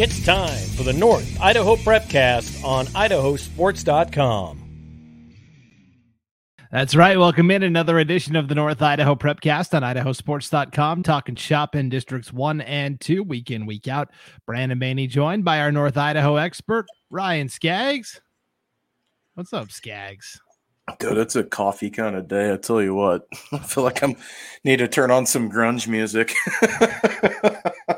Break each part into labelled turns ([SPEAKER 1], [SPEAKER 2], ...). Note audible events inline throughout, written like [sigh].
[SPEAKER 1] It's time for the North Idaho Prepcast on idahosports.com.
[SPEAKER 2] That's right. Welcome in another edition of the North Idaho Prepcast on idahosports.com, talking shop in districts one and two, week in, week out. Brandon Baney joined by our North Idaho expert, Ryan Scaggs. What's up, Scaggs?
[SPEAKER 3] Dude, it's a coffee kind of day. I tell you what, [laughs] I feel like I'm need to turn on some grunge music. [laughs]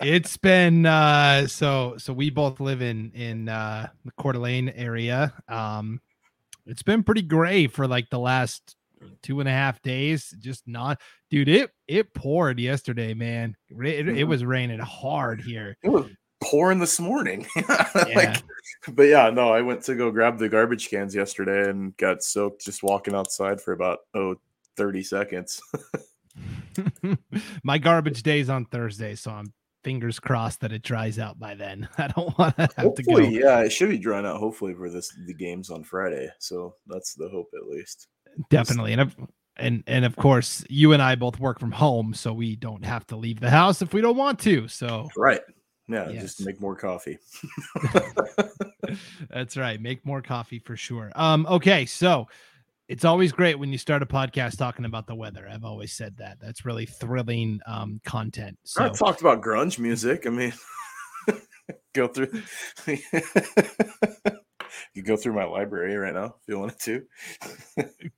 [SPEAKER 2] it's been uh so so we both live in in uh the Coeur d'Alene area. Um it's been pretty gray for like the last two and a half days. Just not dude, it it poured yesterday, man. It, it mm-hmm. was raining hard here.
[SPEAKER 3] It was pouring this morning. [laughs] yeah. like but yeah, no, I went to go grab the garbage cans yesterday and got soaked just walking outside for about oh 30 seconds. [laughs] [laughs]
[SPEAKER 2] My garbage day's on Thursday, so I'm fingers crossed that it dries out by then. [laughs] I don't want to have
[SPEAKER 3] hopefully,
[SPEAKER 2] to
[SPEAKER 3] go. Yeah, it should be drying out hopefully for this the games on Friday. So that's the hope at least.
[SPEAKER 2] Definitely. And and and of course, you and I both work from home, so we don't have to leave the house if we don't want to. So
[SPEAKER 3] Right. Yeah, yes. just make more coffee. [laughs] [laughs]
[SPEAKER 2] That's right. Make more coffee for sure. Um okay, so it's always great when you start a podcast talking about the weather. I've always said that. That's really thrilling um, content. So
[SPEAKER 3] I talked about grunge music. I mean, [laughs] go through [laughs] [laughs] you go through my library right now if you wanted to.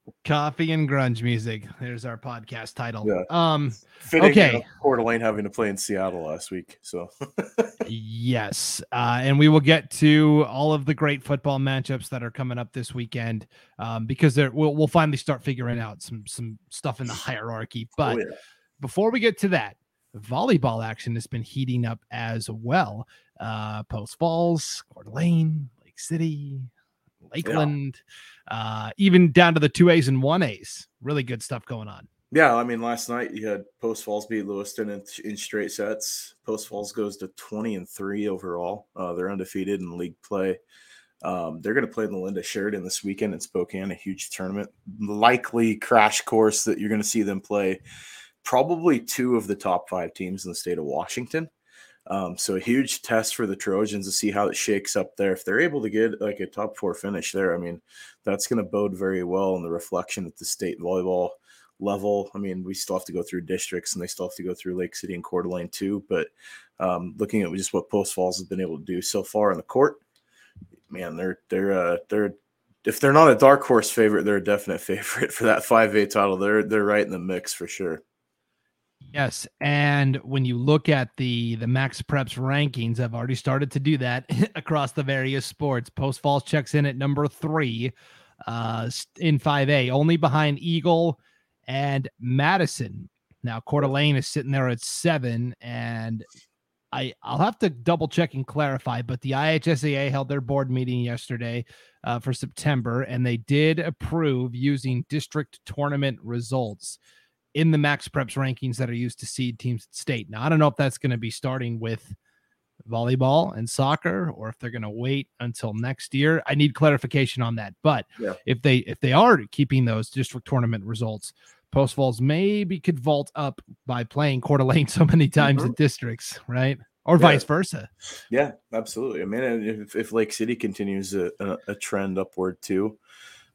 [SPEAKER 3] [laughs]
[SPEAKER 2] Coffee and grunge music. There's our podcast title.
[SPEAKER 3] Yeah.
[SPEAKER 2] Um
[SPEAKER 3] Fitting,
[SPEAKER 2] okay.
[SPEAKER 3] You know, Coeur d'Alene having to play in Seattle last week. So [laughs]
[SPEAKER 2] yes. Uh, and we will get to all of the great football matchups that are coming up this weekend. Um, because there we'll, we'll finally start figuring out some some stuff in the hierarchy. Oh, but oh, yeah. before we get to that, volleyball action has been heating up as well. Uh, Post Falls, Coeur d'Alene, City, Lakeland, yeah. uh, even down to the two A's and one A's. Really good stuff going on.
[SPEAKER 3] Yeah, I mean, last night you had Post Falls beat Lewiston in, in straight sets. Post Falls goes to twenty and three overall. Uh, they're undefeated in league play. Um, they're going to play the Linda Sheridan this weekend in Spokane, a huge tournament, likely crash course that you're going to see them play. Probably two of the top five teams in the state of Washington. Um, so a huge test for the Trojans to see how it shakes up there. If they're able to get like a top four finish there, I mean, that's going to bode very well in the reflection at the state volleyball level. I mean, we still have to go through districts and they still have to go through Lake City and Coeur d'Alene too. But um, looking at just what Post Falls has been able to do so far in the court, man, they're they're uh, they're if they're not a dark horse favorite, they're a definite [laughs] favorite for that five A title. They're they're right in the mix for sure.
[SPEAKER 2] Yes, and when you look at the the MaxPreps rankings, I've already started to do that [laughs] across the various sports. Post Falls checks in at number three uh, in 5A, only behind Eagle and Madison. Now Coeur d'Alene is sitting there at seven, and I I'll have to double check and clarify, but the IHSAA held their board meeting yesterday uh, for September, and they did approve using district tournament results in the MaxPreps rankings that are used to seed teams at state. Now, I don't know if that's going to be starting with volleyball and soccer or if they're going to wait until next year. I need clarification on that. But yeah. if they if they are keeping those district tournament results, Post Falls maybe could vault up by playing Coeur d'Alene so many times mm-hmm. at districts, right? Or yeah. vice versa.
[SPEAKER 3] Yeah, absolutely. I mean, if, if Lake City continues a, a, a trend upward too,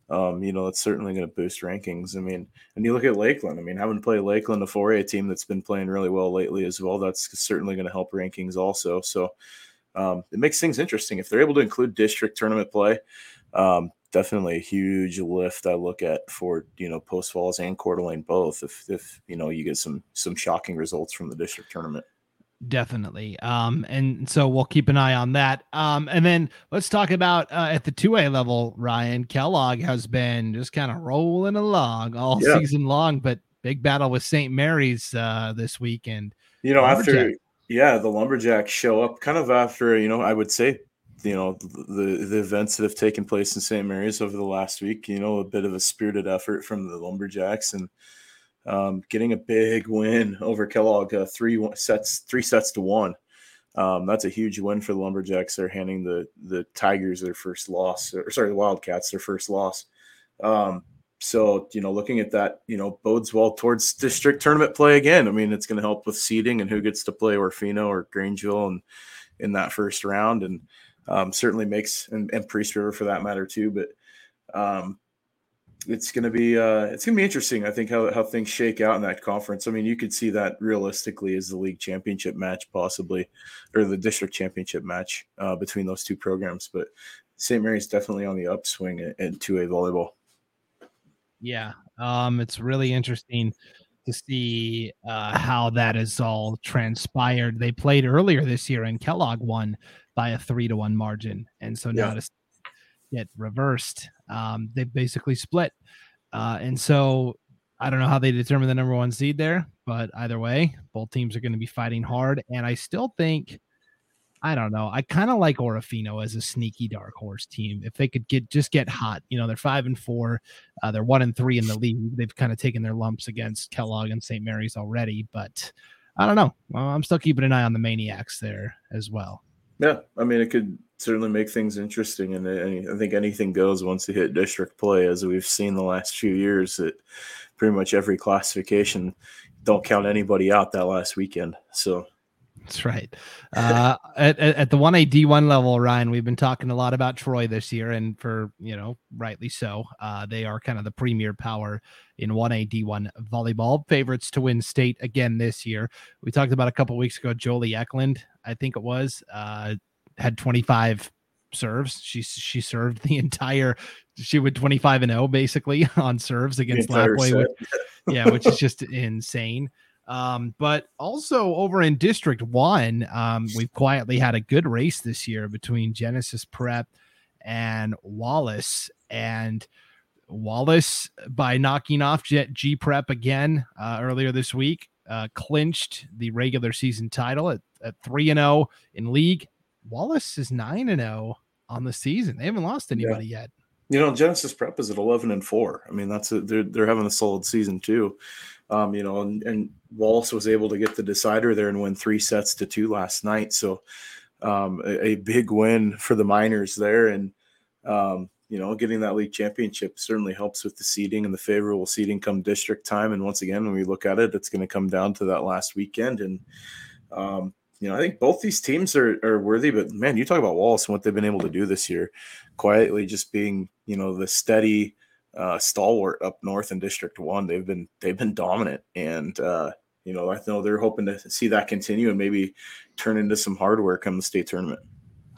[SPEAKER 3] um, you know, that's certainly going to boost rankings. I mean, and you look at Lakeland. I mean, having played Lakeland, a 4A team that's been playing really well lately as well, that's certainly going to help rankings also. So um, it makes things interesting. If they're able to include district tournament play, um, definitely a huge lift I look at for, you know, Post Falls and Coeur d'Alene both if, if, you know, you get some, some shocking results from the district tournament.
[SPEAKER 2] Definitely. Um, and so we'll keep an eye on that. Um, and then let's talk about uh, at the 2A level, Ryan Kellogg has been just kind of rolling along all yeah. season long, but big battle with St. Maries uh, this weekend.
[SPEAKER 3] You know, after, yeah, the Lumberjacks show up kind of after, you know, I would say, you know, the, the events that have taken place in St. Maries over the last week, you know, a bit of a spirited effort from the Lumberjacks and, um, getting a big win over Kellogg, uh, three sets, three sets to one. Um, that's a huge win for the Lumberjacks. They're handing the the Tigers their first loss, or sorry, the Wildcats their first loss. Um, so you know, looking at that, you know, bodes well towards district tournament play again. I mean, it's going to help with seeding and who gets to play Orofino or Grangeville, and in that first round, and um, certainly makes and, and Priest River for that matter too. But um, it's going to be uh, it's going to be interesting. I think how how things shake out in that conference. I mean, you could see that realistically as the league championship match, possibly, or the district championship match uh, between those two programs. But St. Maries definitely on the upswing in two A volleyball.
[SPEAKER 2] Yeah, um, it's really interesting to see uh, how that is all transpired. They played earlier this year, and Kellogg won by a three to one margin, and so now yeah. to get reversed, um, they basically split. Uh, and so I don't know how they determine the number one seed there, but either way, both teams are going to be fighting hard. And I still think I don't know. I kind of like Orofino as a sneaky dark horse team. If they could get just get hot, you know, they're five and four, uh, they're one and three in the league. They've kind of taken their lumps against Kellogg and St. Maries already, but I don't know. Well, I'm still keeping an eye on the Maniacs there as well.
[SPEAKER 3] Yeah, I mean, it could certainly make things interesting, and I think anything goes once you hit district play, as we've seen the last few years. That pretty much every classification don't count anybody out that last weekend. So
[SPEAKER 2] that's right. Uh, [laughs] at, at the 1A D1 level, Ryan, we've been talking a lot about Troy this year, and for, you know, rightly so. Uh, they are kind of the premier power in 1A D1 volleyball. Favorites to win state again this year. We talked about a couple weeks ago, Jolie Eklund, I think it was, uh, had 25 serves. She she served the entire. She went 25 and 0 basically [laughs] on serves against Lapwai. Which, yeah, which is just insane. Um, but also over in District One, um, we've quietly had a good race this year between Genesis Prep and Wallace. And Wallace, by knocking off Jet G Prep again uh, earlier this week, uh, clinched the regular season title at, at 3 and 0 in league. Wallace is 9 and 0 on the season. They haven't lost anybody yeah. yet.
[SPEAKER 3] You know, Genesis Prep is at 11 and 4. I mean, that's a, they're, they're having a solid season too. Um, you know, and, and Wallace was able to get the decider there and win three sets to two last night. So um, a, a, big win for the Miners there. And, um, you know, getting that league championship certainly helps with the seeding and the favorable seeding come district time. And once again, when we look at it, it's going to come down to that last weekend. And, um, you know, I think both these teams are, are worthy, but man, you talk about Wallace and what they've been able to do this year, quietly just being, you know, the steady, uh, stalwart up north in District One. They've been they've been dominant, and uh, you know I know they're hoping to see that continue and maybe turn into some hardware come the state tournament.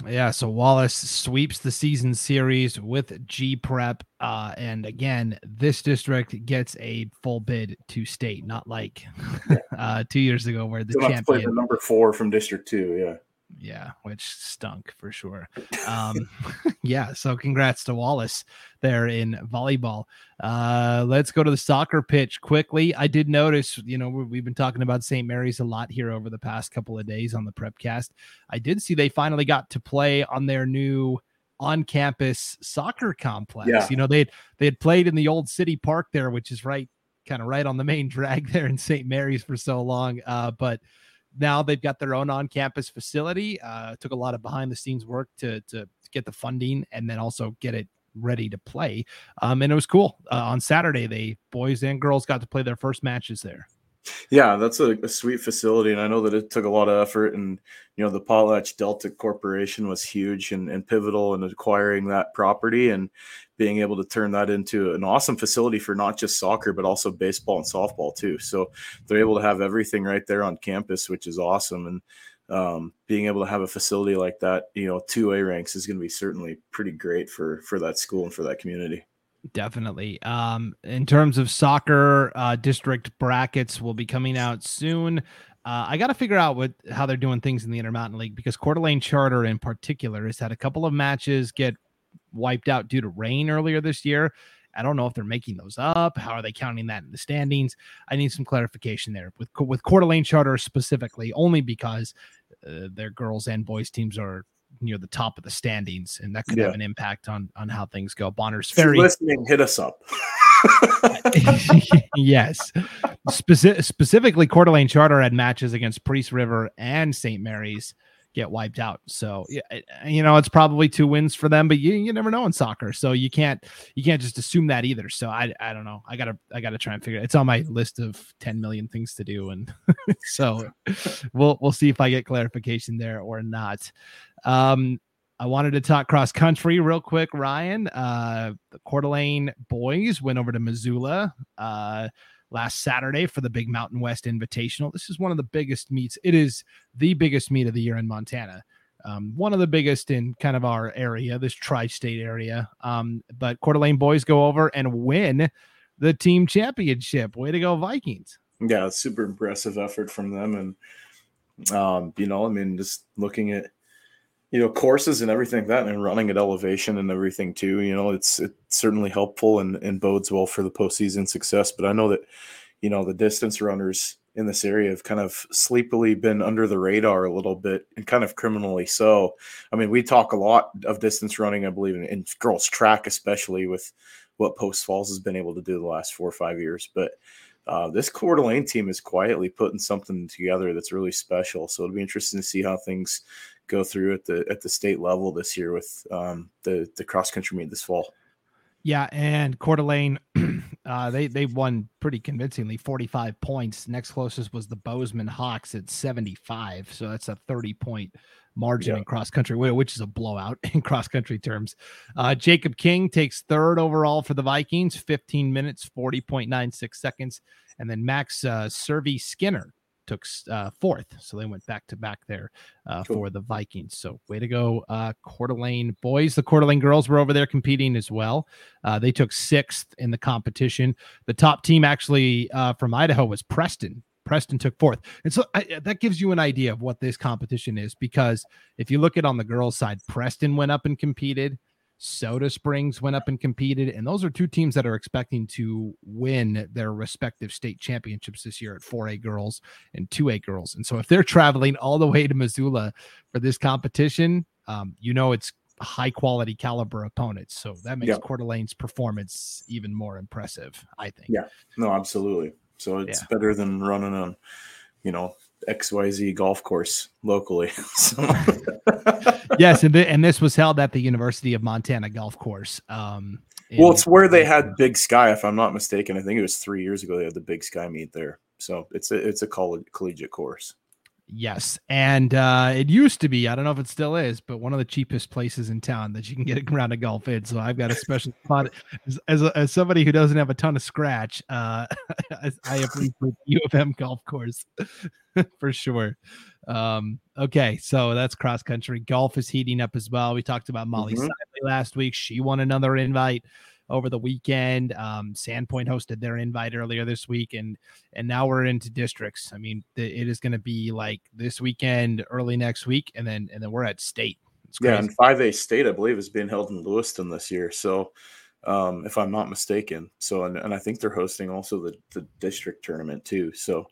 [SPEAKER 2] Yeah, so Wallace sweeps the season series with G Prep, uh, and again, this district gets a full bid to state, not like [laughs] uh, two years ago where the champion
[SPEAKER 3] the number four from District Two. Yeah,
[SPEAKER 2] yeah, which stunk for sure. [laughs] Um, yeah, so congrats to Wallace there in volleyball. Uh, let's go to the soccer pitch quickly. I did notice, you know, we've been talking about St. Maries a lot here over the past couple of days on the Prepcast. I did see they finally got to play on their new on-campus soccer complex. Yeah. You know, they they had played in the old city park there, which is right, kind of right on the main [laughs] drag there in St. Maries for so long. Uh, but now they've got their own on-campus facility. Uh, took a lot of behind-the-scenes work to, to, to get the funding and then also get it ready to play. Um, and it was cool. Uh, on Saturday, they boys and girls got to play their first matches there.
[SPEAKER 3] Yeah, that's a, a, sweet facility, and I know that it took a lot of effort. And you know, the PotlatchDeltic Corporation was huge and, and pivotal in acquiring that property and being able to turn that into an awesome facility for not just soccer but also baseball and softball too. So they're able to have everything right there on campus, which is awesome. And um, being able to have a facility like that, you know, two A ranks is going to be certainly pretty great for for that school and for that community.
[SPEAKER 2] Definitely. Um, in terms of soccer, uh, district brackets will be coming out soon. Uh, I got to figure out what how they're doing things in the Intermountain League because Coeur d'Alene Charter in particular has had a couple of matches get wiped out due to rain earlier this year. I don't know if they're making those up. How are they counting that in the standings? I need some clarification there with with Coeur d'Alene Charter specifically, only because uh, their girls and boys teams are near the top of the standings, and that could yeah. have an impact on on how things go. Bonners Ferry,
[SPEAKER 3] listening, hit us up. [laughs]
[SPEAKER 2] yes, Speci- specifically, Coeur d'Alene Charter had matches against Priest River and St. Maries get wiped out. So yeah, you know, it's probably two wins for them, but you, you never know in soccer. So you can't you can't just assume that either. So I I don't know. I gotta I gotta try and figure it. It's on my list of 10 million things to do. And [laughs] so [laughs] we'll we'll see if I get clarification there or not. Um I wanted to talk cross country real quick, Ryan. Uh the Coeur d'Alene boys went over to Missoula. Uh last Saturday for the Big Mountain West Invitational. This is one of the biggest meets. It is the biggest meet of the year in Montana. Um, one of the biggest in kind of our area, this tri-state area. Um, but Coeur d'Alene boys go over and win the team championship. Way to go, Vikings!
[SPEAKER 3] Yeah, super impressive effort from them, and um, you know, I mean, just looking at you know courses and everything like that and running at elevation and everything too you know it's it's certainly helpful and, and bodes well for the postseason success. But i know that you know the distance runners in this area have kind of sleepily been under the radar a little bit and kind of criminally so. I mean we talk a lot of distance running i believe in, in girls track especially with what post falls has been able to do the last four or five years. But uh, this Coeur d'Alene team is quietly putting something together that's really special. So it'll be interesting to see how things go through at the at the state level this year with um, the the cross country meet this fall.
[SPEAKER 2] Yeah, and Coeur d'Alene, [clears throat] uh, they they won pretty convincingly, forty five points. Next closest was the Bozeman Hawks at seventy five, so that's a thirty point margin yeah. in cross country, which is a blowout [laughs] in cross country terms. Uh, Jacob King takes third overall for the Vikings, fifteen minutes, forty point nine six seconds, and then Max uh, Servy Skinner took uh, fourth. So they went back to back there uh, cool. for the Vikings. So way to go, uh, Coeur d'Alene boys. The Coeur d'Alene girls were over there competing as well. Uh, they took sixth in the competition. The top team actually uh, from Idaho was Preston. Preston took fourth. And so I, that gives you an idea of what this competition is because if you look at on the girls' side, Preston went up and competed. Soda Springs went up and competed, and those are two teams that are expecting to win their respective state championships this year at 4A girls and 2A girls. And so, if they're traveling all the way to Missoula for this competition, um, you know it's high quality caliber opponents. So that makes yeah. Coeur d'Alene's performance even more impressive, I think.
[SPEAKER 3] Yeah, no, absolutely. So it's yeah. better than running on, you know, XYZ golf course locally. [laughs] [laughs]
[SPEAKER 2] yes, and, th- and this was held at the University of Montana golf course. Um,
[SPEAKER 3] well, it's where they had Big Sky, if I'm not mistaken. I think it was three years ago they had the Big Sky meet there. So it's a it's a college collegiate course.
[SPEAKER 2] Yes, and uh, it used to be. I don't know if it still is, but one of the cheapest places in town that you can get around a golf in. So I've got a special [laughs] spot as as, a, as, somebody who doesn't have a ton of scratch. Uh, [laughs] I appreciate U of M golf course [laughs] for sure. Um, okay, so that's cross country. Golf is heating up as well. We talked about Molly mm-hmm. last week. She won another invite over the weekend. Um, Sandpoint hosted their invite earlier this week, and and now we're into districts. I mean, it is going to be like this weekend, early next week, and then and then we're at state.
[SPEAKER 3] Yeah, and five A state, I believe, is being held in Lewiston this year. So, um, if I'm not mistaken, so and, and I think they're hosting also the the district tournament too. So,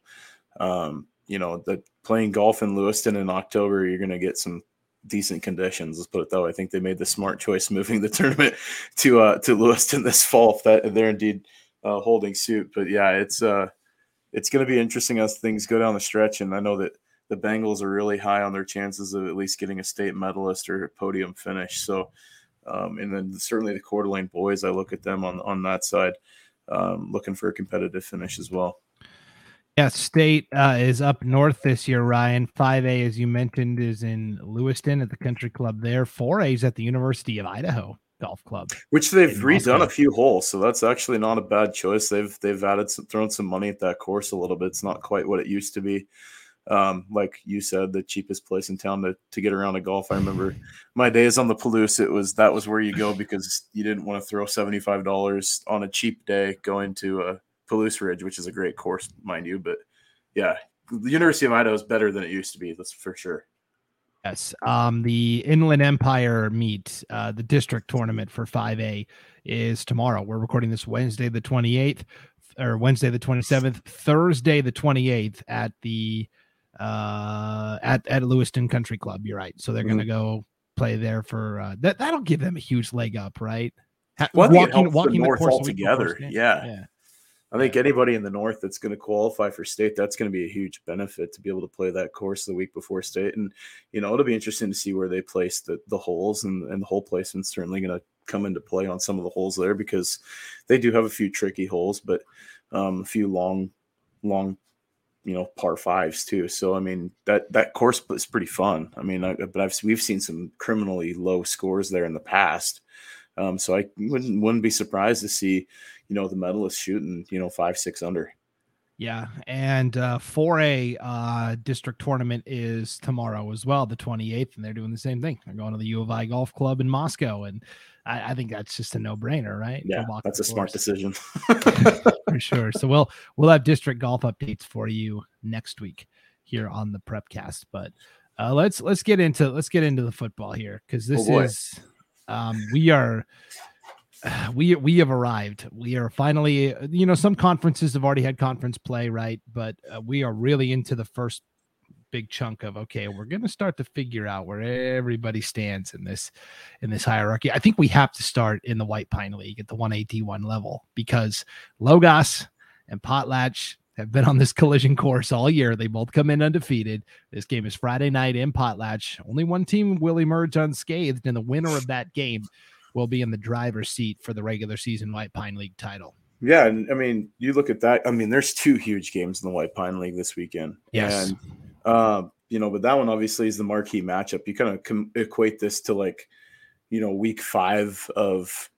[SPEAKER 3] um, you know, the playing golf in Lewiston in October, you're going to get some decent conditions. Let's put it way. I think they made the smart choice moving the tournament [laughs] to uh, to Lewiston this fall. If that they're indeed uh, holding suit, but yeah, it's uh, it's going to be interesting as things go down the stretch. And I know that the Bengals are really high on their chances of at least getting a state medalist or podium finish. So, um, and then certainly the Coeur boys, I look at them on on that side, um, looking for a competitive finish as well.
[SPEAKER 2] Yeah, state uh, is up north this year, Ryan. 5A, as you mentioned, is in Lewiston at the country club there. 4A is at the University of Idaho Golf Club.
[SPEAKER 3] Which they've redone a few holes, so that's actually not a bad choice. They've they've added some, thrown some money at that course a little bit. It's not quite what it used to be. Um, like you said, the cheapest place in town to, to get around a golf. I remember [laughs] my days on the Palouse, it was that was where you go because you didn't want to throw $75 on a cheap day going to a Palouse Ridge, which is a great course, mind you. But yeah, the University of Idaho is better than it used to be. That's for sure.
[SPEAKER 2] Yes. Um, the Inland Empire meet, uh, the district tournament for 5A is tomorrow. We're recording this Wednesday, the 28th, or Wednesday, the 27th, Thursday, the 28th at the uh at at Lewiston Country Club. You're right. So they're mm-hmm. gonna go play there for uh that that'll give them a huge leg up, right?
[SPEAKER 3] Well, walking walking the, course altogether. Yeah. yeah. I think anybody in the north that's going to qualify for state, that's going to be a huge benefit to be able to play that course the week before state. And you know, it'll be interesting to see where they place the the holes, and and the hole placement's certainly going to come into play on some of the holes there because they do have a few tricky holes, but um, a few long, long, you know, par fives too. So I mean that that course is pretty fun. I mean, I, but I've we've seen some criminally low scores there in the past. Um, so I wouldn't wouldn't be surprised to see, you know, the medalists shooting, you know, five six under.
[SPEAKER 2] Yeah, and uh, 4A uh, district tournament is tomorrow as well, the 28th, and they're doing the same thing. They're going to the U of I Golf Club in Moscow, and I, I think that's just a no brainer, right?
[SPEAKER 3] Yeah, that's a smart decision [laughs] [laughs]
[SPEAKER 2] for sure. So we'll we'll have district golf updates for you next week here on the Prepcast. But uh, let's let's get into let's get into the football here because this oh is um, we are [sighs] we we have arrived. We are finally, you know, some conferences have already had conference play, right? But uh, we are really into the first big chunk of okay, we're going to start to figure out where everybody stands in this in this hierarchy. I think we have to start in the White Pine League at the 1AD1 level because Logos and Potlatch have been on this collision course all year. They both come in undefeated. This game is Friday night in Potlatch. Only one team will emerge unscathed, and the winner of that game will be in the driver's seat for the regular season White Pine League title.
[SPEAKER 3] Yeah, and I mean, you look at that. I mean, there's two huge games in the White Pine League this weekend.
[SPEAKER 2] Yes.
[SPEAKER 3] And uh, you know, but that one obviously is the marquee matchup. You kind of com- equate this to like, you know, week five of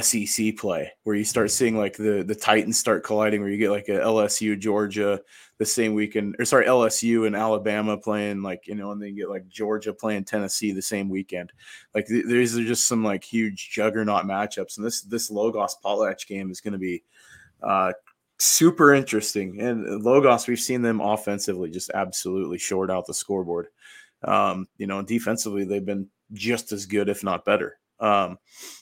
[SPEAKER 3] SEC play, where you start seeing like the the Titans start colliding, where you get like a LSU Georgia the same weekend, or sorry, LSU and Alabama playing like you know, and then you get like Georgia playing Tennessee the same weekend. Like th- these are just some like huge juggernaut matchups, and this this Logos Potlatch game is going to be uh, super interesting. And Logos, we've seen them offensively just absolutely short out the scoreboard. Um, you know, defensively, they've been just as good, if not better. Um,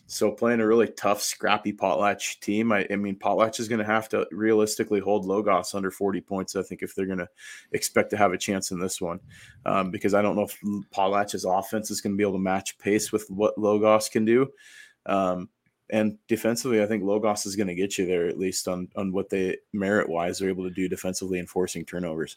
[SPEAKER 3] so playing a really tough, scrappy Potlatch team, I, I mean, Potlatch is going to have to realistically hold Logos under 40 points. I think if they're going to expect to have a chance in this one, um, because I don't know if Potlatch's offense is going to be able to match pace with what Logos can do. Um, and defensively, I think Logos is going to get you there at least on on what they merit wise are able to do defensively, enforcing turnovers.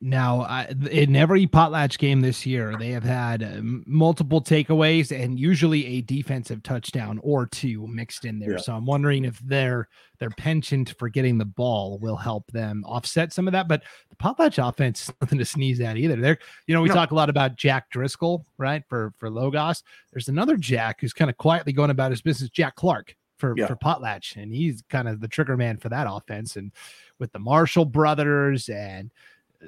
[SPEAKER 2] Now, I, in every potlatch game this year, they have had uh, multiple takeaways and usually a defensive touchdown or two mixed in there. Yeah. So I'm wondering if their their penchant for getting the ball will help them offset some of that. But the potlatch offense is [laughs] nothing to sneeze at either. There, you know, we no. talk a lot about Jack Driscoll, right? For for Logos. There's another Jack who's kind of quietly going about his business, Jack Clark for yeah. for Potlatch, and he's kind of the trigger man for that offense. And with the Marshall brothers and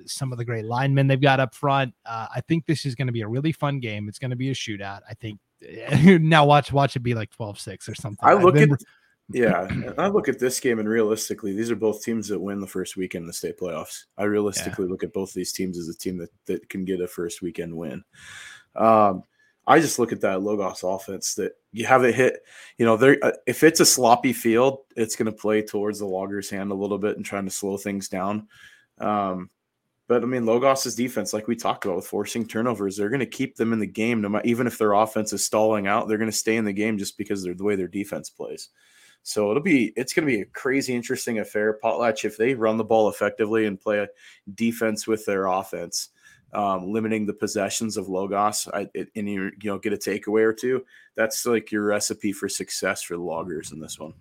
[SPEAKER 2] some of the great linemen they've got up front. Uh, I think this is going to be a really fun game. It's going to be a shootout. I think [laughs] now watch watch it be like 12-6 or something.
[SPEAKER 3] I look been... at [clears throat] yeah, I look at this game and realistically, these are both teams that win the first weekend in the state playoffs. I realistically yeah. look at both these teams as a team that, that can get a first weekend win. Um, I just look at that Logos offense that you have it hit. You know, there uh, if it's a sloppy field, it's going to play towards the Loggers' hand a little bit and trying to slow things down. Um, but I mean, Logos's defense, like we talked about with forcing turnovers, they're going to keep them in the game. No matter, even if their offense is stalling out, they're going to stay in the game just because they're the way their defense plays. So it'll be it's going to be a crazy interesting affair. Potlatch, if they run the ball effectively and play defense with their offense, um, limiting the possessions of Logos, I, it, and you you know get a takeaway or two. That's like your recipe for success for the Loggers in this one.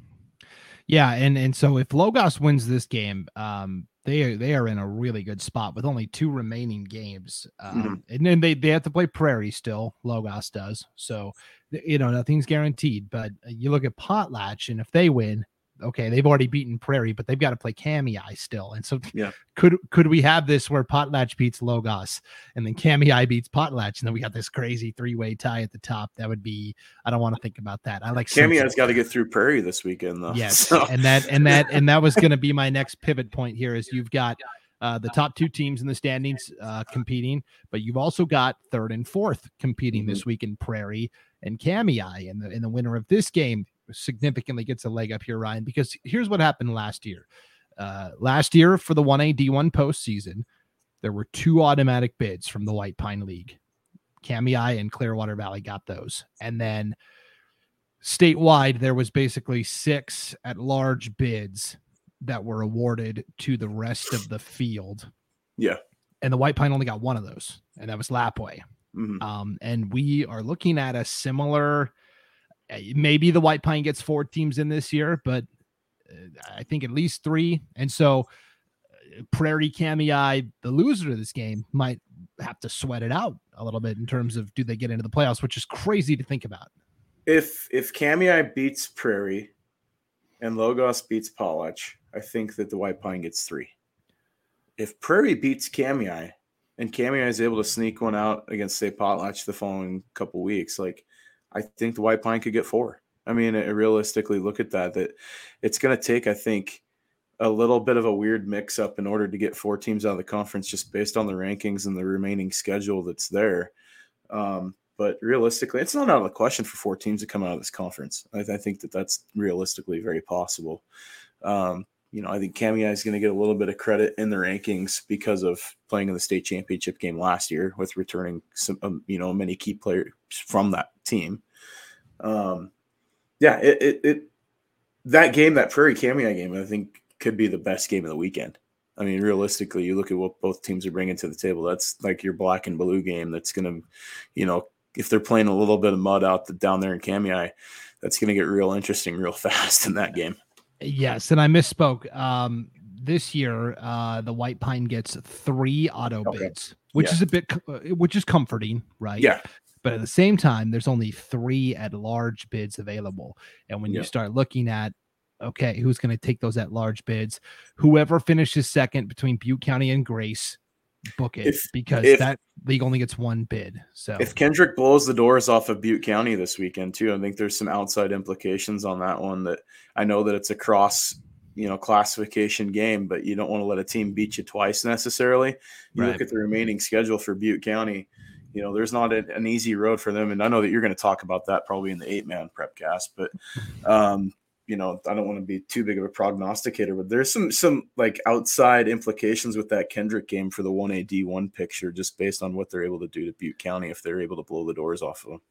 [SPEAKER 2] Yeah, and and so if Logos wins this game, um, they are they are in a really good spot with only two remaining games, um, mm-hmm. and then they they have to play Prairie still. Logos does, so you know nothing's guaranteed. But uh, you look at Potlatch, and if they win, okay, they've already beaten Prairie, but they've got to play Kamiah still. And so
[SPEAKER 3] yeah. [laughs]
[SPEAKER 2] could could we have this where Potlatch beats Logos and then Kamiah beats Potlatch, and then we got this crazy three-way tie at the top? That would be I don't want to think about that. I like
[SPEAKER 3] has got to get through Prairie this weekend though.
[SPEAKER 2] Yes. So. And that and that and that was gonna be my [laughs] next pivot point here is you've got uh, the top two teams in the standings uh, competing, but you've also got third and fourth competing mm-hmm. this week in Prairie and Kamiah. And the, and the winner of this game significantly gets a leg up here, Ryan, because here's what happened last year. Uh, last year for the 1A D1 postseason, there were two automatic bids from the White Pine League. Kamiah and Clearwater Valley got those. And then statewide, there was basically six at large bids that were awarded to the rest of the field.
[SPEAKER 3] Yeah.
[SPEAKER 2] And the White Pine only got one of those, and that was Lapwai.
[SPEAKER 3] Mhm.
[SPEAKER 2] Um, and we are looking at a similar. Uh, Maybe the White Pine gets four teams in this year, but uh, I think at least three. And so, uh, Prairie Kamiah, the loser of this game, might have to sweat it out a little bit in terms of do they get into the playoffs, which is crazy to think about.
[SPEAKER 3] If if Kamiah beats Prairie and Logos beats Pollock, I think that the White Pine gets three. If Prairie beats Kamiah and Kamiah is able to sneak one out against say Potlatch the following couple weeks, like I think the White Pine could get four. I mean, realistically, look at that. That it's going to take, I think, a little bit of a weird mix up in order to get four teams out of the conference, just based on the rankings and the remaining schedule that's there. Um, but realistically, it's not out of the question for four teams to come out of this conference. I, I think that that's realistically very possible. Um, you know, I think Kamiah is going to get a little bit of credit in the rankings because of playing in the state championship game last year with returning some, um, you know, many key players from that team. Um, yeah, it, it, it that game, that Prairie Kamiah game, I think could be the best game of the weekend. I mean, realistically, you look at what both teams are bringing to the table. That's like your black and blue game. That's going to, you know, if they're playing a little bit of mud out the, down there in Kamiah, that's going to get real interesting real [laughs] fast in that game.
[SPEAKER 2] Yes, and I misspoke. Um, this year, uh, the White Pine gets three auto
[SPEAKER 3] Okay.
[SPEAKER 2] bids, which
[SPEAKER 3] Yeah.
[SPEAKER 2] is a bit, uh, which is comforting, right?
[SPEAKER 3] Yeah,
[SPEAKER 2] But at the same time, there's only three at large bids available, and when
[SPEAKER 3] Yeah.
[SPEAKER 2] you start looking at, okay, who's going to take those at large bids? Whoever finishes second between Butte County and Grace, book it
[SPEAKER 3] If-
[SPEAKER 2] because
[SPEAKER 3] if-
[SPEAKER 2] that league only gets one bid. So
[SPEAKER 3] if Kendrick blows the doors off of Butte County this weekend too, I think there's some outside implications on that one. That I know that it's a cross, you know, classification game, but you don't want to let a team beat you twice necessarily. You
[SPEAKER 2] Right.
[SPEAKER 3] look at the remaining schedule for Butte County. You know, there's not a, an easy road for them, and I know that you're going to talk about that probably in the eight man prep cast, but um, you know, I don't want to be too big of a prognosticator, but there's some some like outside implications with that Kendrick game for the one A D one picture, just based on what they're able to do to Butte County if they're able to blow the doors off of them.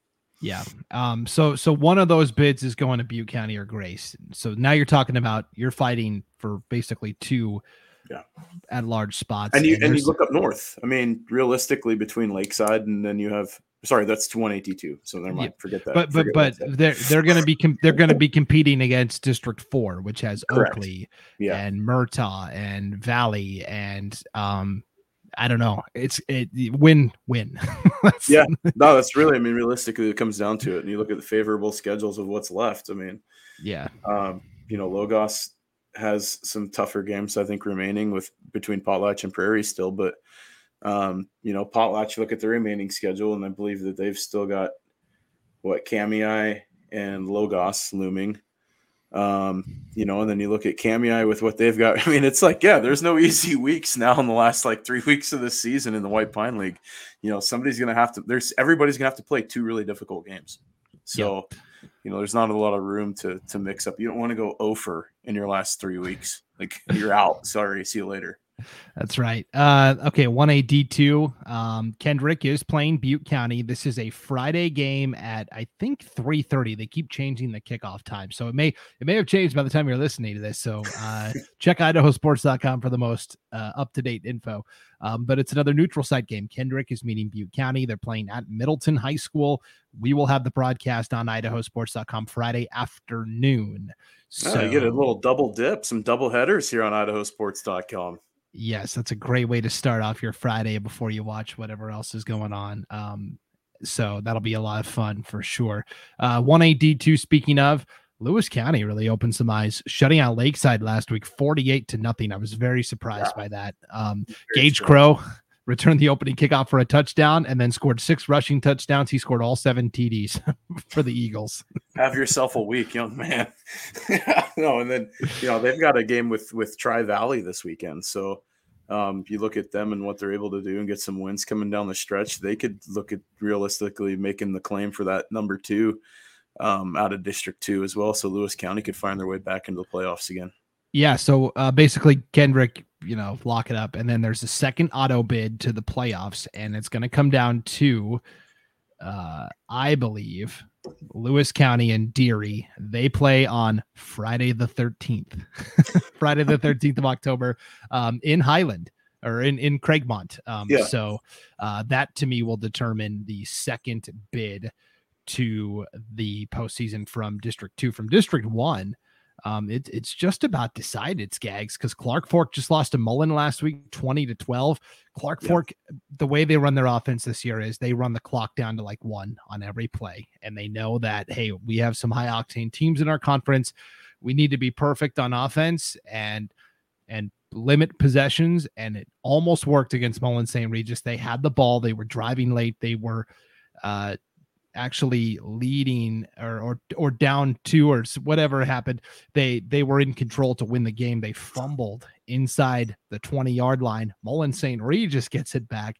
[SPEAKER 2] Yeah. Um, so so one of those bids is going to Butte County or Grace. So now you're talking about you're fighting for basically two
[SPEAKER 3] Yeah.
[SPEAKER 2] at large spots.
[SPEAKER 3] And you and
[SPEAKER 2] there's-
[SPEAKER 3] you look up north. I mean, realistically, between Lakeside and then you have sorry, that's one eighty two. So never mind. Forget that.
[SPEAKER 2] but but but they're they're going to be com- they're going to be competing against District Four, which has
[SPEAKER 3] Correct.
[SPEAKER 2] Oakley
[SPEAKER 3] yeah,
[SPEAKER 2] and Murtaugh and Valley and um I don't know. It's it win win. [laughs]
[SPEAKER 3] Yeah. no, that's really. I mean, realistically, it comes down to it. And you look at the favorable schedules of what's left. I mean,
[SPEAKER 2] yeah.
[SPEAKER 3] Um, you know, Logos has some tougher games, I think, remaining with between Potlatch and Prairie still. But um, you know, Potlatch look at the remaining schedule, and I believe that they've still got what Kamiah and Logos looming. Um, you know, and then you look at Kamiah with what they've got. [laughs] I mean, it's like, yeah, there's no easy [laughs] weeks now in the last like three [laughs] weeks of this season in the White Pine League. You know, somebody's gonna have to there's everybody's gonna have to play two really difficult games. So you know, there's not a lot of room to to mix up. You don't want to go over in your last three weeks. Like you're out. Sorry, see you later.
[SPEAKER 2] That's right. Uh, okay, one A D two. Um, Kendrick is playing Butte County. This is a Friday game at I think three thirty. They keep changing the kickoff time, so it may it may have changed by the time you're listening to this. So uh, [laughs] check IdahoSports.com for the most uh, up to date info. Um, but it's another neutral site game. Kendrick is meeting Butte County. They're playing at Middleton High School. We will have the broadcast on IdahoSports.com Friday afternoon. So
[SPEAKER 3] Oh, you get a little double dip, some double headers here on IdahoSports.com.
[SPEAKER 2] Yes, that's a great way to start off your Friday before you watch whatever else is going on. Um, so that'll be a lot of fun for sure. Uh, 1A D2, speaking of, Lewis County really opened some eyes, shutting out Lakeside last week, 48 to nothing. I was very surprised by that. Um, Gage. Crow returned the opening kickoff for a touchdown and then scored six rushing touchdowns. He scored all seven TDs [laughs] for the Eagles.
[SPEAKER 3] Have yourself a week, young man. [laughs] no, and then you know they've got a game with with Tri Valley this weekend. So um, you look at them and what they're able to do and get some wins coming down the stretch. They could look at realistically making the claim for that number two um, out of District Two as well. So Lewis County could find their way back into the playoffs again.
[SPEAKER 2] Yeah, so uh, basically Kendrick, you know, lock it up, and then there's a second auto bid to the playoffs, and it's going to come down to, uh, I believe, Lewis County and Deary. They play on Friday the 13th, [laughs] Friday the 13th of October um, in Highland or in, in Craigmont. Um, yeah. So uh, that to me will determine the second bid to the postseason from District 2. From District 1, um, it, it's just about decided, Scaggs, because Clark Fork just lost to Mullan last week, 20 to 12. Clark Fork, the way they run their offense this year is they run the clock down to like one on every play. And they know that, hey, we have some high octane teams in our conference. We need to be perfect on offense and and limit possessions. And it almost worked against Mullan St. Regis. They had the ball, they were driving late, they were uh actually leading or or or down two or whatever happened they they were in control to win the game. They fumbled inside the 20 yard line. Mullan st regis gets it back.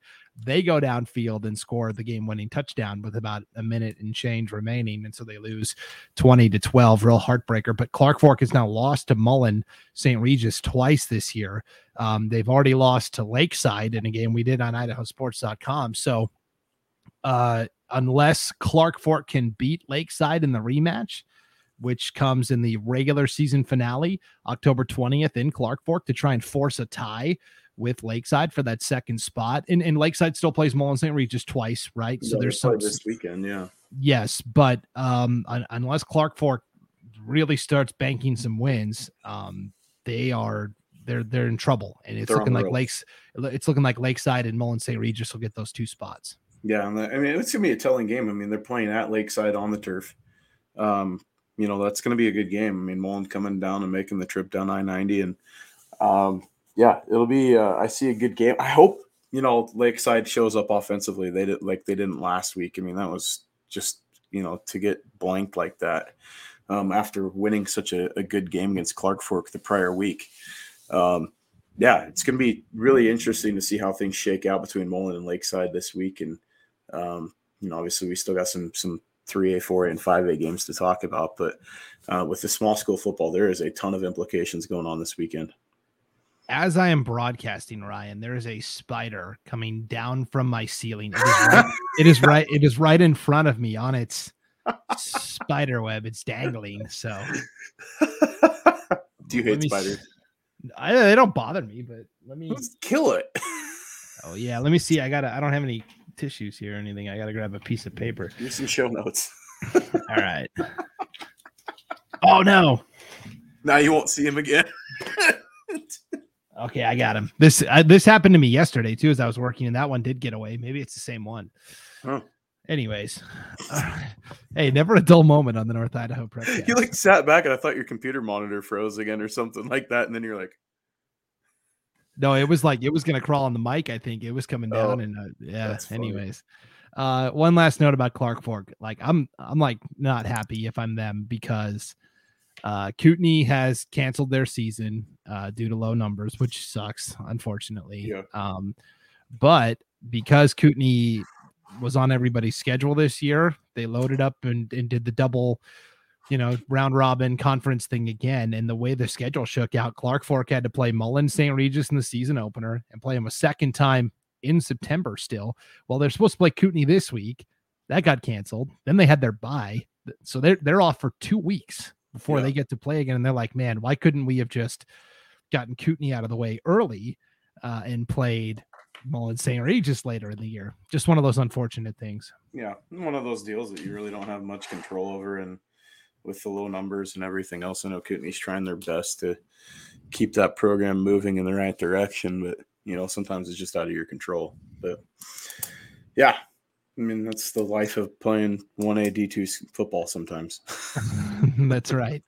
[SPEAKER 2] They go downfield and score the game winning touchdown with about a minute and change remaining and so they lose 20 to 12 real heartbreaker but clark fork has now lost to mullan st regis twice this year. Um, they've already lost to lakeside in a game we did on idahosports.com so uh unless Clark Fork can beat Lakeside in the rematch, which comes in the regular season finale, October 20th in Clark Fork, to try and force a tie with Lakeside for that second spot. And, and Lakeside still plays Mullan St. Regis twice, right?
[SPEAKER 3] Yeah, so there's some this weekend, yeah.
[SPEAKER 2] Yes, but um, un- unless Clark Fork really starts banking some wins, um, they are they're they're in trouble, and it's they're looking like Lakes. It's looking like Lakeside and Mullan St. Regis will get those two spots.
[SPEAKER 3] Yeah, I mean it's gonna be a telling game. I mean they're playing at Lakeside on the turf. Um, you know that's gonna be a good game. I mean Mullan coming down and making the trip down I ninety, and um, yeah, it'll be. Uh, I see a good game. I hope you know Lakeside shows up offensively. They did like they didn't last week. I mean that was just you know to get blanked like that um, after winning such a, a, good game against Clark Fork the prior week. Um, yeah, it's going to be really interesting to see how things shake out between Mullan and Lakeside this week, and um, you know, obviously we still got some some three A, four A, and five A games to talk about, but uh, with the small school football, there is a ton of implications going on this weekend.
[SPEAKER 2] As I am broadcasting, Ryan, there is a spider coming down from my ceiling. It is right, [laughs] it is right, it is right in front of me on its spider web. It's dangling. So, [laughs]
[SPEAKER 3] do you hate spiders?
[SPEAKER 2] I, they don't bother me, but let me
[SPEAKER 3] Let's kill it.
[SPEAKER 2] oh yeah, let me see. I got. I don't have any tissues here or anything. I got to grab a piece of paper.
[SPEAKER 3] Use some show notes. [laughs]
[SPEAKER 2] All right. Oh no.
[SPEAKER 3] Now you won't see him again.
[SPEAKER 2] okay, I got him. This uh, this happened to me yesterday too as I was working, and that one did get away. Maybe it's the same one. Anyways, uh, [laughs] hey, never a dull moment on the North Idaho Prep.
[SPEAKER 3] You like sat back and I thought your computer monitor froze again or something like that, and then you're like,
[SPEAKER 2] no, it was like it was gonna crawl on the mic. I think it was coming oh, down, oh, and uh, yeah. Anyways, uh, one last note about Clark Fork. Like I'm, I'm like not happy if I'm them because uh, Kootenai has canceled their season uh, due to low numbers, which sucks, unfortunately. Yeah. Um, but because Kootenai was on everybody's schedule this year, they loaded up and, and did the double you know, round robin conference thing again. And the way the schedule shook out, Clark Fork had to play Mullan St. Regis in the season opener and play him a second time in September still. Well, they're supposed to play Kootenai this week. That got canceled. Then they had their bye. So they're they're off for two weeks before yeah. they get to play again. And they're like, man, why couldn't we have just gotten Kootenai out of the way early uh, and played Mullan St. Regis later in the year? Just one of those unfortunate things.
[SPEAKER 3] Yeah, one of those deals that you really don't have much control over. And with the low numbers and everything else. I know Kootenai's trying their best to keep that program moving in the right direction, but you know, sometimes it's just out of your control. But yeah, I mean, that's the life of playing 1A D2 football sometimes. [laughs] [laughs]
[SPEAKER 2] that's right.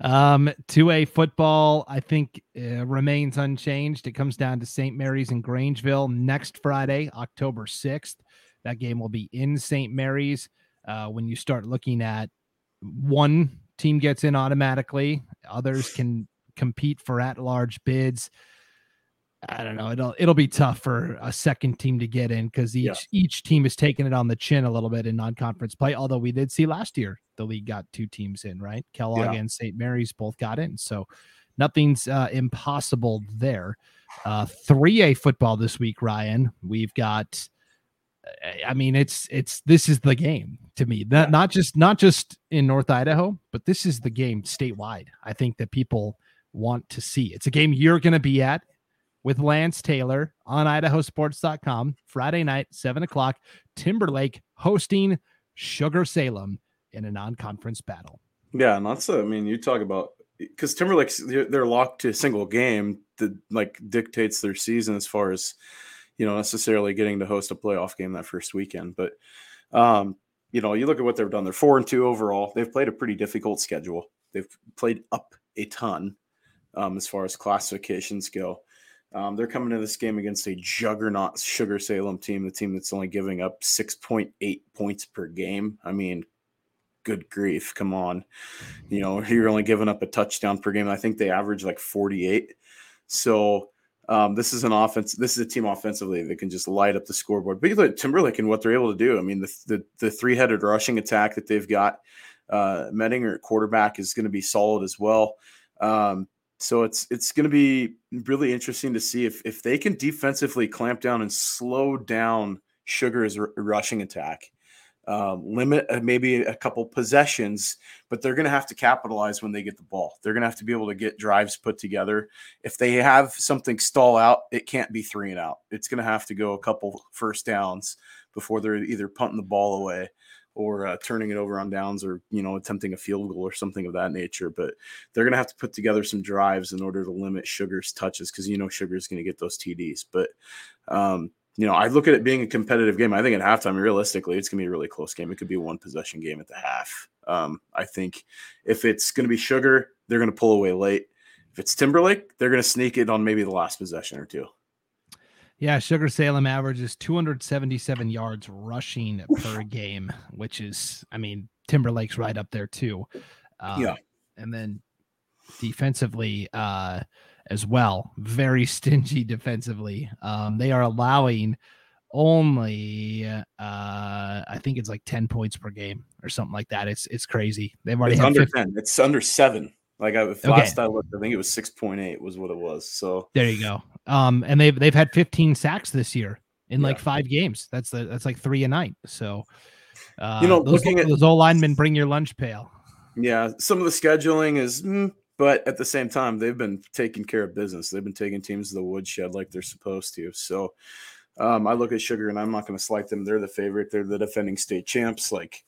[SPEAKER 2] Um, 2A football, I think, uh, remains unchanged. It comes down to St. Maries and Grangeville next Friday, October 6th. That game will be in St. Maries. Uh, when you start looking at one team gets in automatically, others can compete for at large bids. I don't know. It'll it'll be tough for a second team to get in because each yeah. each team is taking it on the chin a little bit in non-conference play. Although we did see last year the league got two teams in, right? Kellogg yeah. and St. Maries both got in, so nothing's uh, impossible there. Uh, 3A football this week, Ryan. We've got I mean, it's it's this is the game to me. That yeah. not just not just in North Idaho, but this is the game statewide. I think that people want to see. It's a game you're going to be at with Lance Taylor on idahosports.com Friday night, seven o'clock. Timberlake hosting Sugar Salem in a non-conference battle.
[SPEAKER 3] Yeah, and that's I mean, you talk about because Timberlake's they're locked to a single game that like dictates their season as far as you know necessarily getting to host a playoff game that first weekend. But um, you know, you look at what they've done. They're four and two overall. They've played a pretty difficult schedule. They've played up a ton um, as far as classifications go. Um, they're coming to this game against a juggernaut Sugar Salem team, the team that's only giving up 6.8 points per game. I mean, good grief, come on. You know, you're only giving up a touchdown per game. I think they average like 48. So um, this is an offense. This is a team offensively that can just light up the scoreboard. But you look at Timberlake and what they're able to do. I mean, the the, the three headed rushing attack that they've got. Uh, Mettinger at quarterback is going to be solid as well. Um, so it's it's going to be really interesting to see if if they can defensively clamp down and slow down Sugar's r- rushing attack um, limit uh, maybe a couple possessions, but they're going to have to capitalize when they get the ball. They're going to have to be able to get drives put together. If they have something stall out, it can't be three and out. It's going to have to go a couple first downs before they're either punting the ball away or uh, turning it over on downs or you know attempting a field goal or something of that nature but they're going to have to put together some drives in order to limit sugar's touches because you know sugar's going to get those tds but um, you know, I look at it being a competitive game. I think at halftime, realistically, it's going to be a really close game. It could be a one possession game at the half. Um, I think if it's going to be Sugar, they're going to pull away late. If it's Timberlake, they're going to sneak it on maybe the last possession or two.
[SPEAKER 2] Yeah, Sugar Salem averages 277 yards rushing per game, which is, I mean, Timberlake's right up there too.
[SPEAKER 3] Um, yeah.
[SPEAKER 2] And then defensively, uh, as well. Very [laughs] stingy defensively. Um, they are allowing only uh I think it's like 10 points per game or something like that. It's it's crazy. They've already
[SPEAKER 3] it's under 10. It's under 7. Like I, last okay. I looked, I think it was 6.8 was what it was. So
[SPEAKER 2] There you go. Um and they've they've had 15 sacks this year in yeah. like 5 games. That's the that's like 3 a night. So uh,
[SPEAKER 3] you know,
[SPEAKER 2] those,
[SPEAKER 3] looking at
[SPEAKER 2] those old linemen bring your lunch pail.
[SPEAKER 3] Yeah, some of the scheduling is mm, but at the same time, they've been taking care of business. They've been taking teams to the woodshed like they're supposed to. So um, I look at Sugar and I'm not going to slight them. They're the favorite. They're the defending state champs. Like,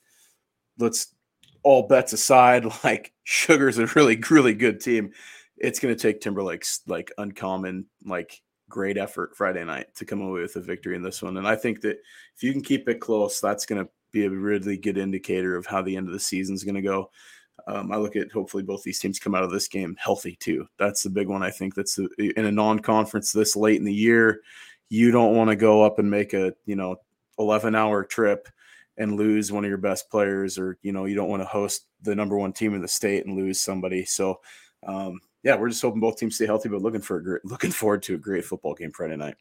[SPEAKER 3] let's all bets aside. [laughs] Like, Sugar's a really, really good team. It's going to take Timberlake's like uncommon, like great effort Friday night to come away with a victory in this one. And I think that if you can keep it close, that's going to be a really good indicator of how the end of the season is going to go um, I look at hopefully both these teams come out of this game healthy too. That's the big one. I think that's in a non-conference this late in the year. You don't want to go up and make a you know 11 hour trip and lose one of your best players, or you know you don't want to host the number one team in the state and lose somebody. So um, yeah, we're just hoping both teams stay healthy, but looking for a great, looking forward to a great football game Friday night.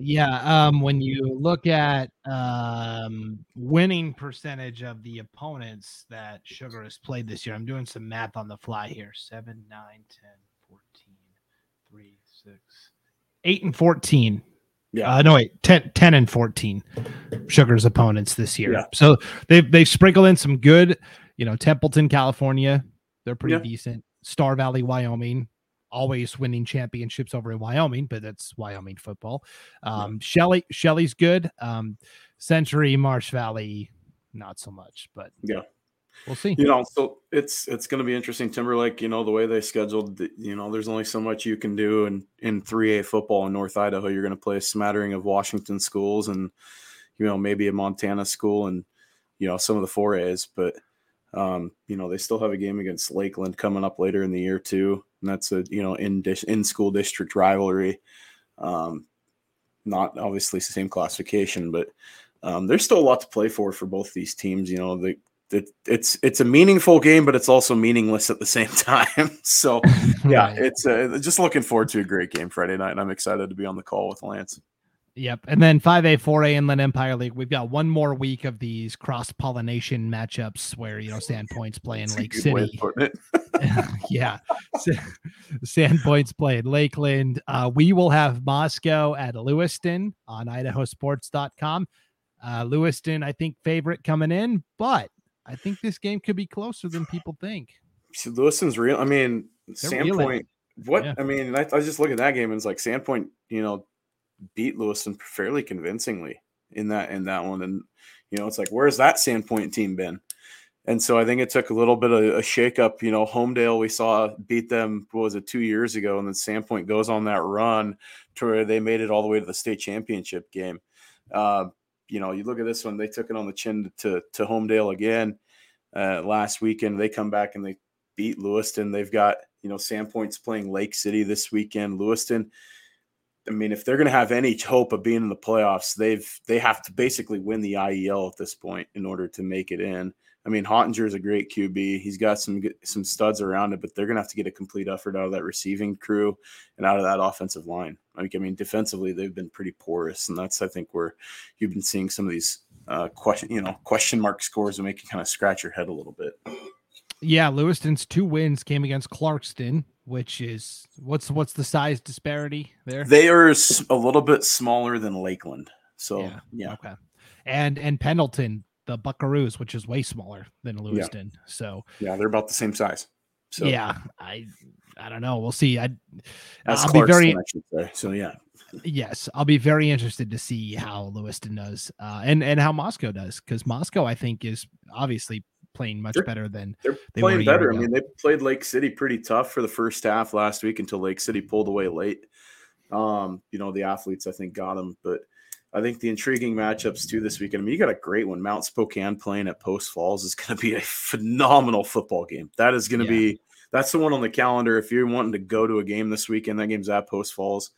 [SPEAKER 2] Yeah, um, when you look at um, winning percentage of the opponents that Sugar has played this year, I'm doing some math on the fly here 7, 9, 10, 14, 3, 6, 8, and 14. Yeah. Uh, no, wait, 10, 10 and 14 Sugar's opponents this year. Yeah. So they've, they've sprinkled in some good, you know, Templeton, California. They're pretty yeah. decent. Star Valley, Wyoming always winning championships over in Wyoming, but that's Wyoming football. Um, Shelley, Shelley's good. Um, Century, Marsh Valley, not so much, but
[SPEAKER 3] yeah,
[SPEAKER 2] we'll see.
[SPEAKER 3] You know, so it's it's going to be interesting. Timberlake, you know, the way they scheduled, you know, there's only so much you can do in in three A football in North Idaho. You're going to play a smattering of Washington schools and you know maybe a Montana school and you know some of the four A's, but um, you know, they still have a game against Lakeland coming up later in the year too, and that's a you know in in school district rivalry. Um, not obviously the same classification, but um, there's still a lot to play for for both these teams. You know, the, it, it's it's a meaningful game, but it's also meaningless at the same [laughs] time. so [laughs] yeah, it's uh, just looking forward to a great game Friday night, and I'm excited to be on the call with Lance.
[SPEAKER 2] Yep. And then 5A, 4A Inland Empire League. We've got one more week of these cross pollination matchups where, you know, Sandpoint's playing Lake City. [laughs] yeah. Sandpoint's playing Lakeland. Uh, we will have Moscow at Lewiston on idahosports.com. Uh, Lewiston, I think, favorite coming in, but I think this game could be closer than people think.
[SPEAKER 3] See, Lewiston's real. I mean, Sandpoint. What yeah. I mean, I, I was just looking at that game and it's like Sandpoint, you know, beat Lewiston fairly convincingly in that in that one. And you know, it's like, where's that Sandpoint team been? And so I think it took a little bit of a shakeup. You know, Homedale we saw beat them was it two years ago, and then Sandpoint goes on that run to where they made it all the way to the state championship game. Uh, you know, you look at this one; they took it on the chin to to Homedale again uh, last weekend. They come back and they beat Lewiston. They've got you know Sandpoint's playing Lake City this weekend. Lewiston I mean, if they're going to have any hope of being in the playoffs, they've they have to basically win the IEL at this point in order to make it in. I mean, Hottinger is a great QB. He's got some some studs around it, but they're going to have to get a complete effort out of that receiving crew and out of that offensive line. I mean, defensively, they've been pretty porous, and that's I think where you've been seeing some of these uh, question, you know, question mark scores that make you kind of scratch your head a little bit.
[SPEAKER 2] Yeah, Lewiston's two wins came against Clarkston, which is what's what's the size disparity there?
[SPEAKER 3] They are a little bit smaller than Lakeland. So yeah, yeah.
[SPEAKER 2] okay. And and Pendleton, the Buckaroos, which is way smaller than Lewiston. Yeah. So
[SPEAKER 3] yeah, they're about the same size. So
[SPEAKER 2] yeah, I I don't know. We'll see. I I'll be very
[SPEAKER 3] so yeah.
[SPEAKER 2] Yes, I'll be very interested to see how Lewiston does, uh, and and how Moscow does, because Moscow I think is obviously playing much
[SPEAKER 3] they're,
[SPEAKER 2] better than
[SPEAKER 3] they're they playing better. I mean, they played Lake City pretty tough for the first half last week until Lake City pulled away late. Um, you know, the athletes I think got them, but I think the intriguing matchups too this weekend. I mean, you got a great one. Mount Spokane playing at Post Falls is going to be a phenomenal football game. That is going to yeah. be that's the one on the calendar. If you're wanting to go to a game this weekend, that game's at Post Falls.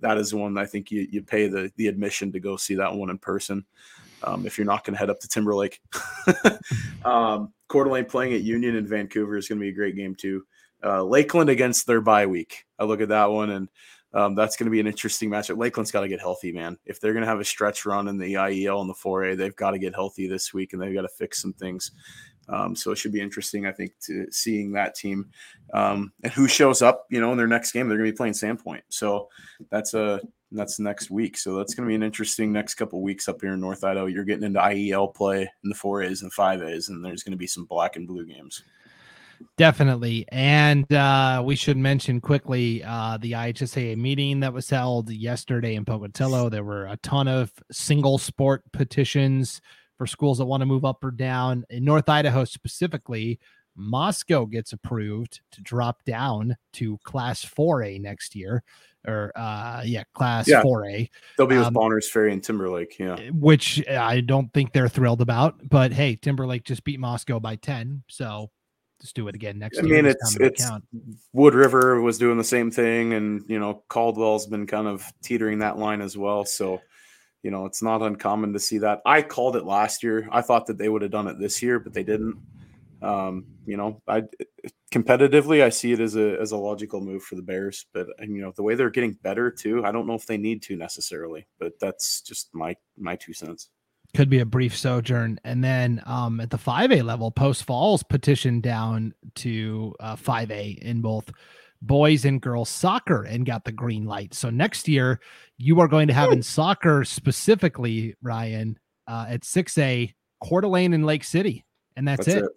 [SPEAKER 3] That is the one I think you you pay the the admission to go see that one in person um, if you're not going to head up to Timberlake. [laughs] um, Coeur d'Alene playing at Union in Vancouver is going to be a great game too. Uh, Lakeland against their bye week. I look at that one, and um, that's going to be an interesting matchup. Lakeland's got to get healthy, man. If they're going to have a stretch run in the IEL and the 4A, they've got to get healthy this week, and they've got to fix some things. Um, so it should be interesting, I think, to seeing that team um, and who shows up. You know, in their next game, they're going to be playing Sandpoint. So that's a that's next week. So that's going to be an interesting next couple weeks up here in North Idaho. You're getting into IEL play in the four A's and five A's, and there's going to be some black and blue games.
[SPEAKER 2] Definitely. And uh, we should mention quickly uh, the IHSA meeting that was held yesterday in Pocatello. There were a ton of single sport petitions for schools that want to move up or down. In North Idaho specifically, Moscow gets approved to drop down to class 4A next year or uh yeah class yeah. 4a
[SPEAKER 3] they'll be with um, bonners ferry and timberlake yeah
[SPEAKER 2] eh, which i don't think they're thrilled about but hey timberlake just beat moscow by 10 so let's do it again next
[SPEAKER 3] I
[SPEAKER 2] year.
[SPEAKER 3] I mean, it's it's Wood River was doing the same thing, and you know Caldwell's been kind of teetering that line as well. So, you know, it's not uncommon to see that. I called it last year. I thought that they would have done it this year, but they didn't. Um, you know, I competitively, I see it as a as a logical move for the Bears. But you know, the way they're getting better too, I don't know if they need to necessarily. But that's just my my two cents.
[SPEAKER 2] Could be a brief sojourn, and then um, at the five A level, Post Falls petitioned down to uh, five A in both boys and girls soccer and got the green light. So next year, you are going to have in soccer specifically, Ryan, uh, at six A, Coeur d'Alene and Lake City, and that's, that's it. it.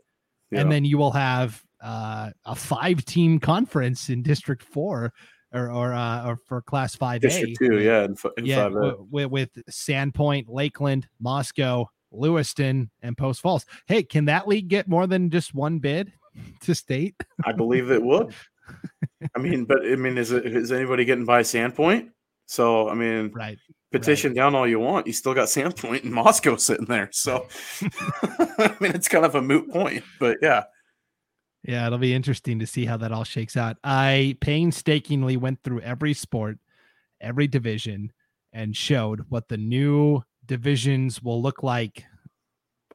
[SPEAKER 2] Yeah. And then you will have uh, a five team conference in District Four or or, uh, or for Class Five
[SPEAKER 3] A. Two, yeah, in, in yeah,
[SPEAKER 2] with, with Sandpoint, Lakeland, Moscow, Lewiston, and Post Falls. Hey, can that league get more than just one bid [laughs] to state?
[SPEAKER 3] I believe it would. [laughs] I mean, but I mean, is it is anybody getting by Sandpoint? So I mean,
[SPEAKER 2] right.
[SPEAKER 3] Petition
[SPEAKER 2] right.
[SPEAKER 3] down all you want. You still got Sandpoint and Moscow sitting there. So [laughs] I mean, it's kind of a moot point, but yeah.
[SPEAKER 2] Yeah, it'll be interesting to see how that all shakes out. I painstakingly went through every sport, every division, and showed what the new divisions will look like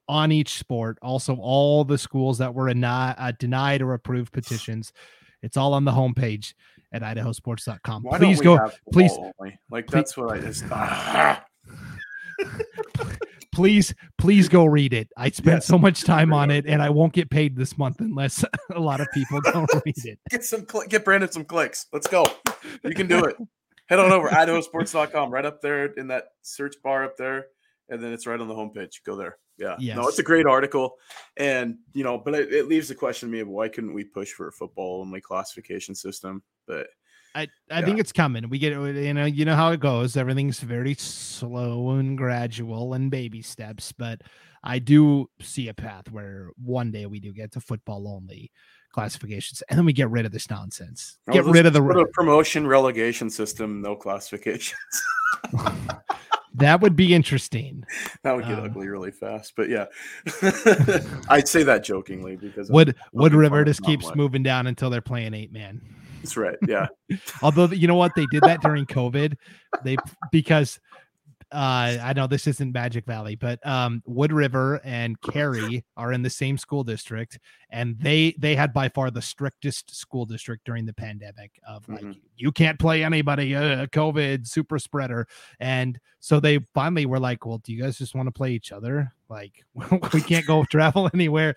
[SPEAKER 2] on each sport. Also, all the schools that were uh, denied or approved petitions. It's all on the homepage at idahosports.com. Why please go. Please.
[SPEAKER 3] Like, that's what I just. Ah. [laughs]
[SPEAKER 2] please, please go read it. I spent
[SPEAKER 3] Yes.
[SPEAKER 2] so much time on it, and I won't get paid this month unless [laughs] a lot of people go [laughs] read it.
[SPEAKER 3] Get some cl- get Brandon some clicks. Let's go. You can do it. Head on over idahosports.com right up there in that search bar up there, and then it's right on the homepage. Go there. Yeah. No, it's a great article. And you know, but it, it leaves the question to me of why couldn't we push for a football only classification system? But
[SPEAKER 2] I, I think it's coming. We get you know you know how it goes. Everything's very slow and gradual and baby steps, but I do see a path where one day we do get to football only classifications, and then we get rid of this nonsense.
[SPEAKER 3] Oh,
[SPEAKER 2] Get rid of the
[SPEAKER 3] promotion relegation system, no classifications. [laughs]
[SPEAKER 2] that would be interesting.
[SPEAKER 3] that would get
[SPEAKER 2] Um,
[SPEAKER 3] ugly really fast. But yeah, [laughs] I'd say that jokingly because I'm-
[SPEAKER 2] Wood Wood River just keeps moving down until they're playing eight man.
[SPEAKER 3] That's right. Yeah. [laughs]
[SPEAKER 2] Although you know what they did that during COVID, they because uh I know this isn't Magic Valley, but um Wood River and Carey are in the same school district, and they they had by far the strictest school district during the pandemic of like
[SPEAKER 3] Mhm.
[SPEAKER 2] you can't play anybody, uh, COVID super spreader, and so they finally were like, well, do you guys just want to play each other? Like [laughs] we can't go travel [laughs] anywhere.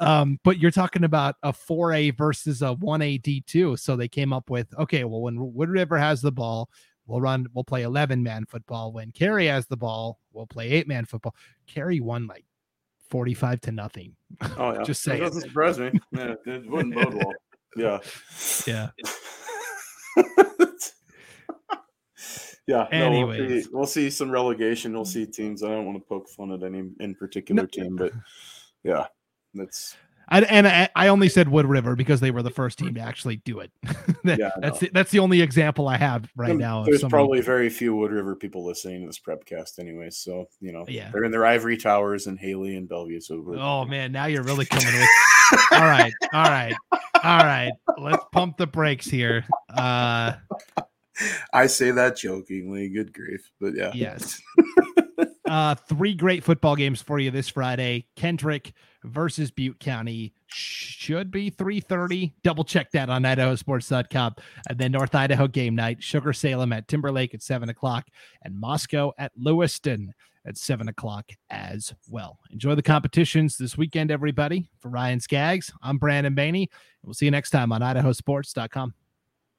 [SPEAKER 2] Um, but you're talking about a 4A versus a 1A D2. So they came up with okay, well, when Wood River has the ball, we'll run, we'll play 11 man football. When Carey has the ball, we'll play eight man football. Carey won like 45 to nothing.
[SPEAKER 3] Oh yeah. [laughs]
[SPEAKER 2] Just
[SPEAKER 3] That
[SPEAKER 2] saying.
[SPEAKER 3] doesn't surprise me. Yeah, it wouldn't bode well. Yeah.
[SPEAKER 2] Yeah. [laughs]
[SPEAKER 3] yeah. no, we'll, see, we'll see some relegation. We'll see teams. I don't want to poke fun at any in particular team, but yeah, that's
[SPEAKER 2] I, and I, I only said Wood River because they were the first team to actually do it. [laughs] That-
[SPEAKER 3] Yeah,
[SPEAKER 2] that's the, that's the only example I have right
[SPEAKER 3] and
[SPEAKER 2] now.
[SPEAKER 3] There's probably very few Wood River people listening to this prepcast anyway. So you know,
[SPEAKER 2] Yeah.
[SPEAKER 3] they're in their ivory towers in Hailey and Bellevue. So
[SPEAKER 2] Oh [laughs] man, now you're really coming with. all right, all right, all right. Let's pump the brakes here. Uh,
[SPEAKER 3] I say that jokingly. Good grief, but yeah,
[SPEAKER 2] yes. [laughs] Uh, three great football games for you this Friday. Kendrick versus Butte County should be 3:30. Double check that on idahosports.com. And then North Idaho game night, Sugar Salem at Timberlake at seven o'clock, and Moscow at Lewiston at seven o'clock as well. Enjoy the competitions this weekend, everybody. For Ryan Scaggs, I'm Brandon Baney. We'll see you next time on idahosports.com.